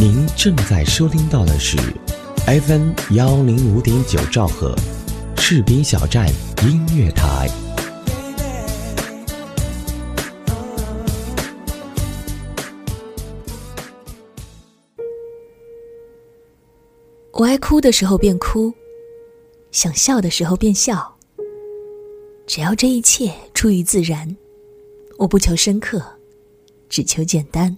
您正在收听到的是 FM 幺零五点九兆赫，士兵小站音乐台。我爱哭的时候便哭，想笑的时候便笑。只要这一切出于自然，我不求深刻，只求简单。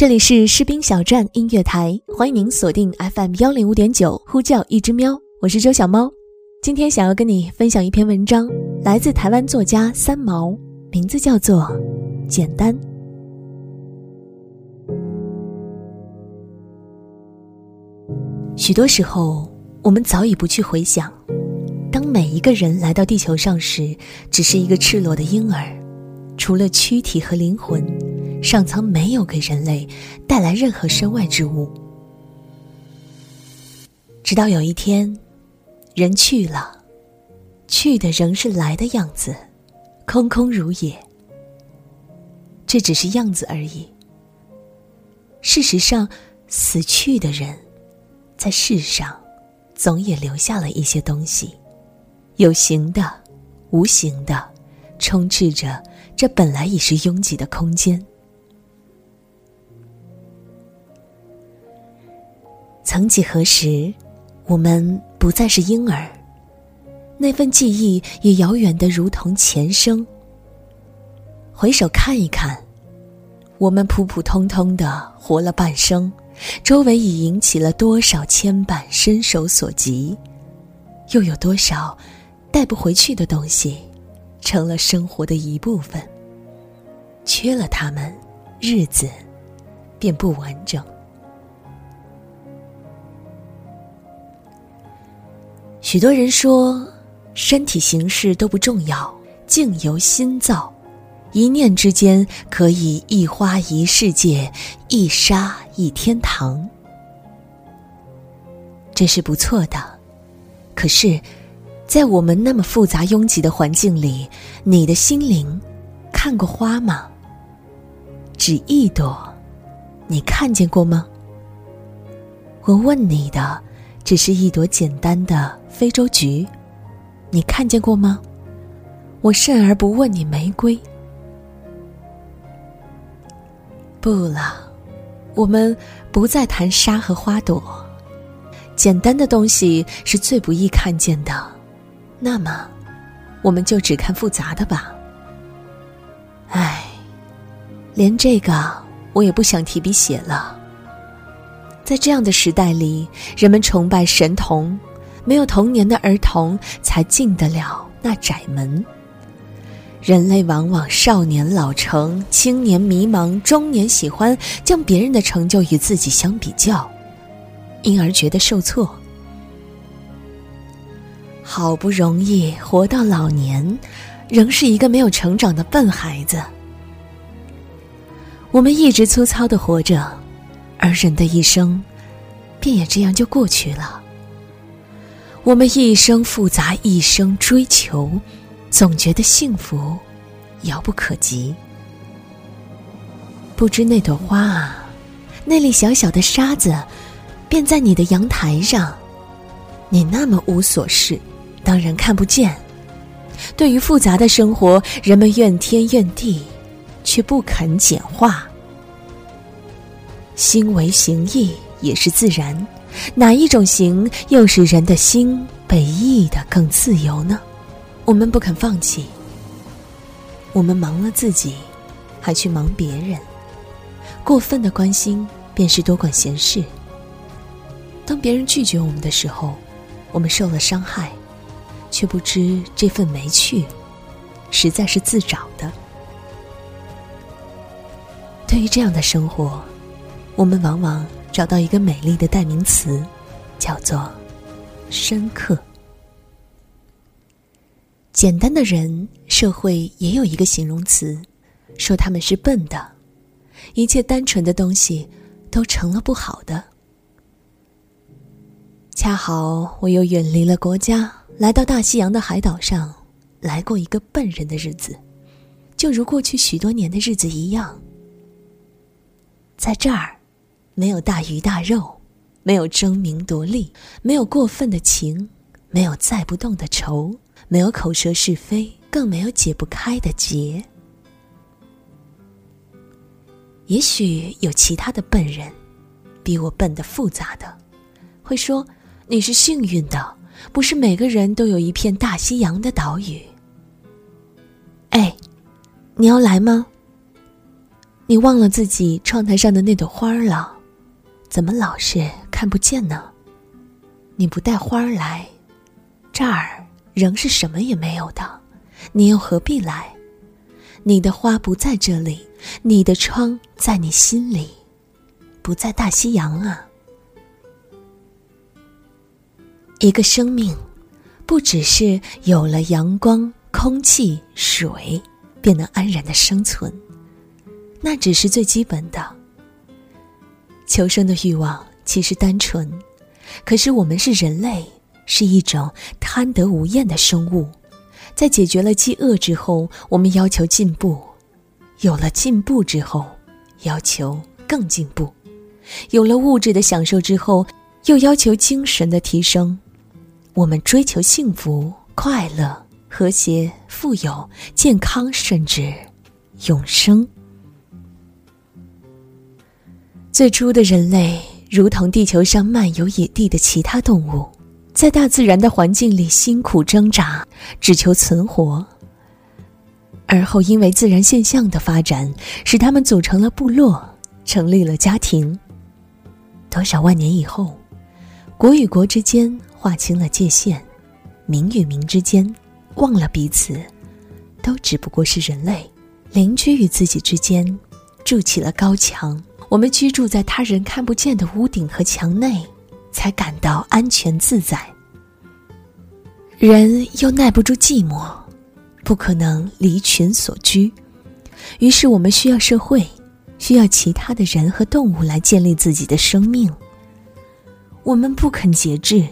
这里是士兵小站音乐台，欢迎您锁定 FM 幺零五点九，呼叫一只喵，我是周小猫。今天想要跟你分享一篇文章，来自台湾作家三毛，名字叫做《简单》。许多时候，我们早已不去回想，当每一个人来到地球上时，只是一个赤裸的婴儿，除了躯体和灵魂，上苍没有给人类带来任何身外之物。直到有一天，人去了，去的仍是来的样子，空空如也。这只是样子而已。事实上，死去的人。在世上，总也留下了一些东西，有形的，无形的，充斥着这本来已是拥挤的空间。曾几何时，我们不再是婴儿，那份记忆也遥远的如同前生。回首看一看，我们普普通通的活了半生。周围已引起了多少牵绊，伸手所及，又有多少带不回去的东西，成了生活的一部分。缺了他们，日子便不完整。许多人说，身体形式都不重要，境由心造。一念之间，可以一花一世界，一沙一天堂。这是不错的，可是，在我们那么复杂拥挤的环境里，你的心灵看过花吗？只一朵，你看见过吗？我问你的，只是一朵简单的非洲菊，你看见过吗？我甚而不问你玫瑰。不了，我们不再谈沙和花朵。简单的东西是最不易看见的，那么，我们就只看复杂的吧。唉，连这个我也不想提笔写了。在这样的时代里，人们崇拜神童，没有童年的儿童才进得了那窄门。人类往往少年老成，青年迷茫，中年喜欢将别人的成就与自己相比较，因而觉得受挫。好不容易活到老年，仍是一个没有成长的笨孩子。我们一直粗糙的活着，而人的一生，便也这样就过去了。我们一生复杂，一生追求。总觉得幸福遥不可及。不知那朵花啊，那粒小小的沙子，便在你的阳台上。你那么无所事，当然看不见。对于复杂的生活，人们怨天怨地，却不肯简化。心为形意，也是自然。哪一种形，又使人的心被意的更自由呢？我们不肯放弃，我们忙了自己，还去忙别人。过分的关心便是多管闲事。当别人拒绝我们的时候，我们受了伤害，却不知这份没趣，实在是自找的。对于这样的生活，我们往往找到一个美丽的代名词，叫做深刻。简单的人，社会也有一个形容词，说他们是笨的。一切单纯的东西，都成了不好的。恰好我又远离了国家，来到大西洋的海岛上，来过一个笨人的日子，就如过去许多年的日子一样。在这儿，没有大鱼大肉，没有争名夺利，没有过分的情，没有载不动的愁，没有口舌是非，更没有解不开的结。也许有其他的笨人，比我笨的复杂的，会说你是幸运的，不是每个人都有一片大西洋的岛屿。哎，你要来吗？你忘了自己窗台上的那朵花了？怎么老是看不见呢？你不带花来，这儿仍是什么也没有的，你又何必来？你的花不在这里，你的窗在你心里，不在大西洋啊。一个生命，不只是有了阳光、空气、水，便能安然的生存，那只是最基本的。求生的欲望其实单纯，可是我们是人类，是一种贪得无厌的生物。在解决了饥饿之后，我们要求进步；有了进步之后，要求更进步；有了物质的享受之后，又要求精神的提升。我们追求幸福、快乐、和谐、富有、健康，甚至永生。最初的人类，如同地球上漫游野地的其他动物。在大自然的环境里辛苦挣扎，只求存活。而后因为自然现象的发展，使他们组成了部落，成立了家庭。多少万年以后，国与国之间划清了界限，民与民之间忘了彼此，都只不过是人类。邻居与自己之间筑起了高墙，我们居住在他人看不见的屋顶和墙内。才感到安全自在。人又耐不住寂寞，不可能离群所居，于是我们需要社会，需要其他的人和动物来建立自己的生命。我们不肯节制，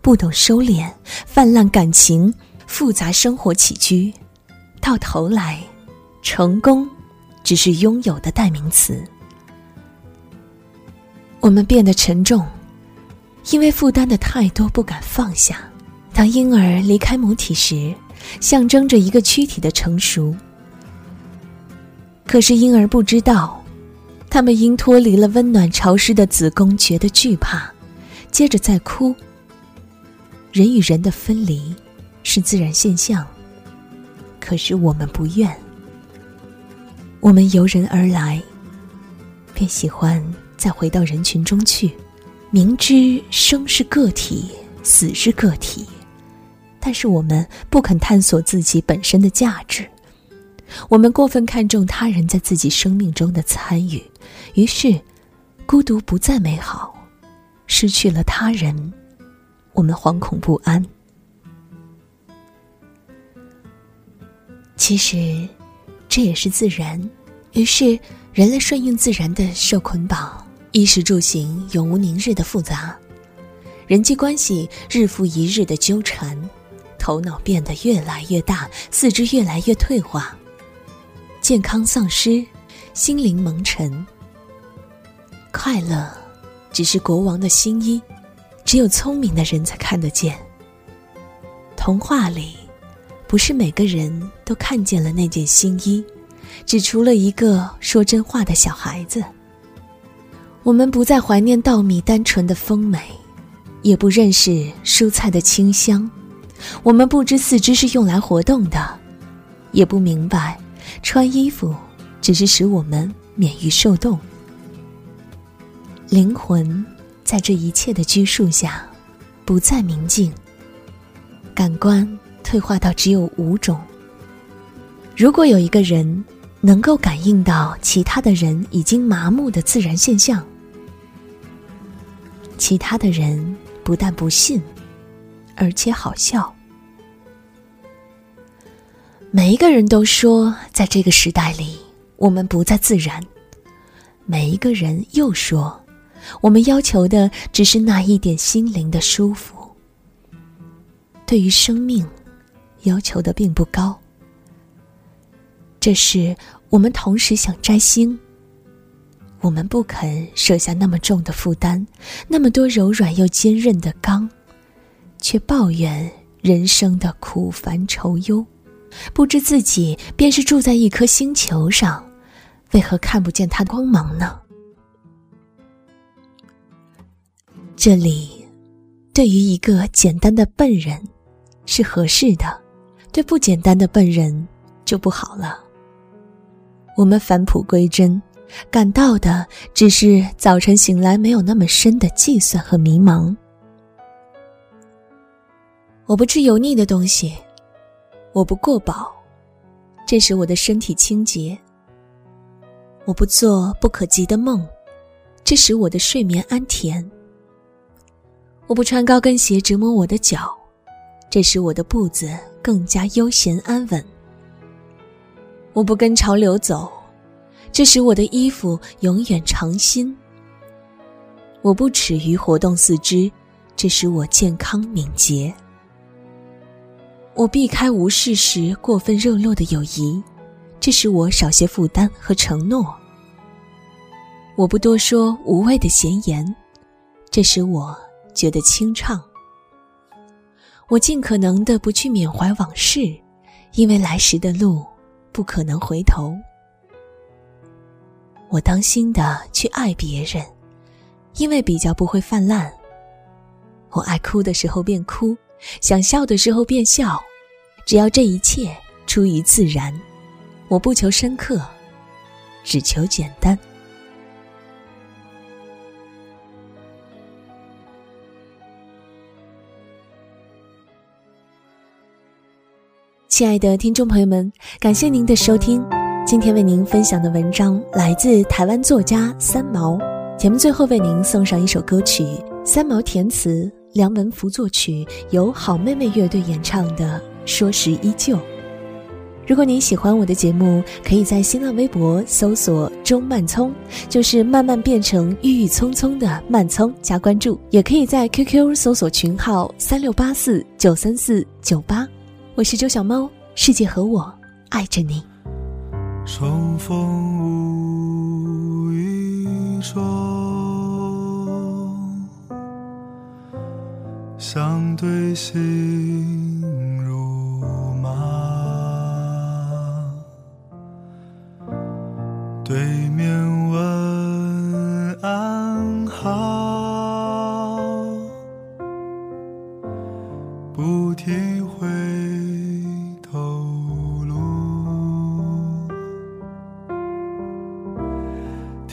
不懂收敛，泛滥感情，复杂生活起居，到头来，成功只是拥有的代名词。我们变得沉重。因为负担的太多，不敢放下。当婴儿离开母体时，象征着一个躯体的成熟。可是婴儿不知道，他们因脱离了温暖潮湿的子宫，觉得惧怕，接着再哭。人与人的分离是自然现象，可是我们不愿。我们由人而来，便喜欢再回到人群中去。明知生是个体，死是个体，但是我们不肯探索自己本身的价值。我们过分看重他人在自己生命中的参与，于是孤独不再美好。失去了他人，我们惶恐不安。其实，这也是自然。于是，人类顺应自然的受捆绑。衣食住行永无宁日的复杂，人际关系日复一日的纠缠，头脑变得越来越大，四肢越来越退化，健康丧失，心灵蒙尘。快乐只是国王的新衣，只有聪明的人才看得见。童话里，不是每个人都看见了那件新衣，只除了一个说真话的小孩子。我们不再怀念稻米单纯的丰美，也不认识蔬菜的清香。我们不知四肢是用来活动的，也不明白穿衣服只是使我们免于受冻。灵魂在这一切的拘束下，不再明净。感官退化到只有五种。如果有一个人能够感应到其他的人已经麻木的自然现象，其他的人不但不信，而且好笑。每一个人都说，在这个时代里，我们不再自然；每一个人又说，我们要求的只是那一点心灵的舒服。对于生命，要求的并不高。这时我们同时想摘星。我们不肯舍下那么重的负担，那么多柔软又坚韧的钢，却抱怨人生的苦烦愁忧，不知自己便是住在一颗星球上，为何看不见它的光芒呢？这里，对于一个简单的笨人，是合适的；对不简单的笨人，就不好了。我们返璞归真。感到的只是早晨醒来没有那么深的计算和迷茫。我不吃油腻的东西，我不过饱，这使我的身体清洁。我不做不可及的梦，这使我的睡眠安甜。我不穿高跟鞋折磨我的脚，这使我的步子更加悠闲安稳。我不跟潮流走。这使我的衣服永远长新。我不耻于活动四肢，这使我健康敏捷。我避开无事时过分热络的友谊，这使我少些负担和承诺。我不多说无谓的闲言，这使我觉得清畅。我尽可能的不去缅怀往事，因为来时的路不可能回头。我当心的去爱别人，因为比较不会泛滥。我爱哭的时候便哭，想笑的时候便笑，只要这一切出于自然。我不求深刻，只求简单。亲爱的听众朋友们，感谢您的收听。今天为您分享的文章来自台湾作家三毛。节目最后为您送上一首歌曲，三毛填词，梁文福作曲，由好妹妹乐队演唱的《说时依旧》。如果您喜欢我的节目，可以在新浪微博搜索“钟慢聪”，就是慢慢变成郁郁葱葱的慢葱，加关注。也可以在 QQ 搜索群号三六八四九三四九八。我是周小猫，世界和我爱着你。重逢无意中，相对心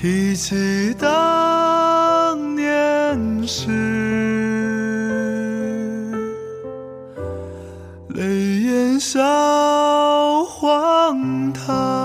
提起当年事，泪眼笑荒唐。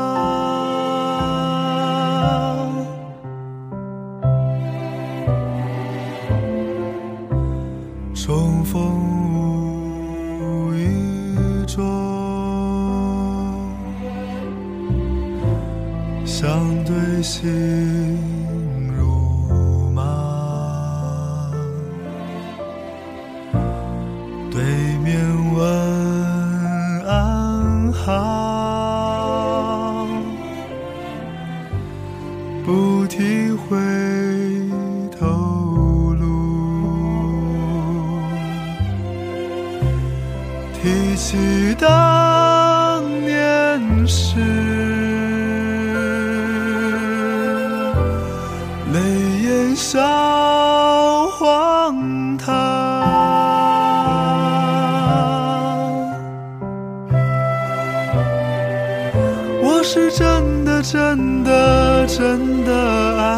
的真的真的爱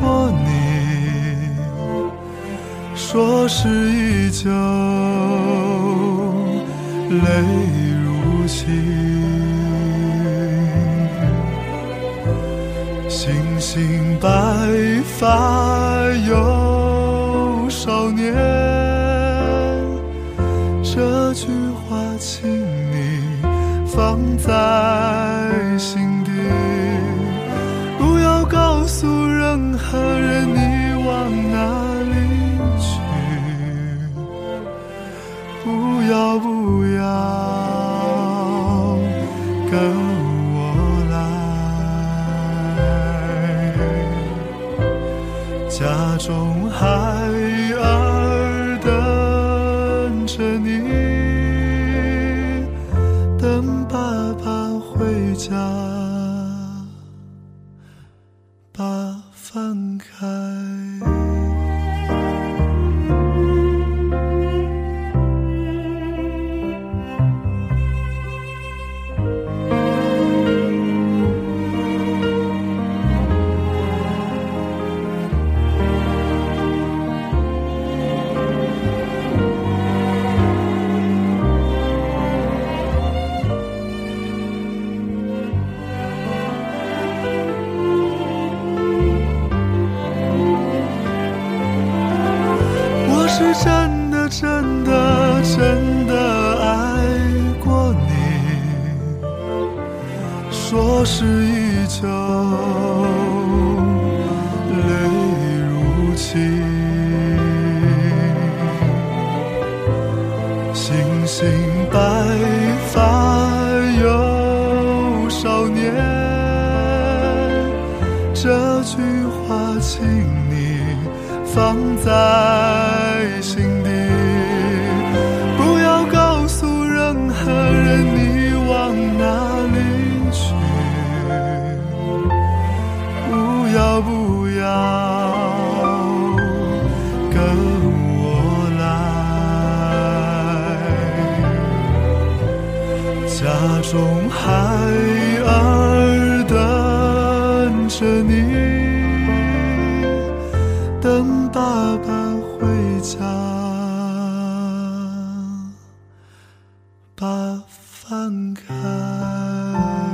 过你，说是依旧。泪如倾，星星白发又少年。这句话，请你放在心底，不要告诉任何人你往哪里去，不要不。要等爸爸回家。句话请你放在心底不要告诉任何人你往哪里去。不要不要跟我来。家中还爸爸回家把饭开。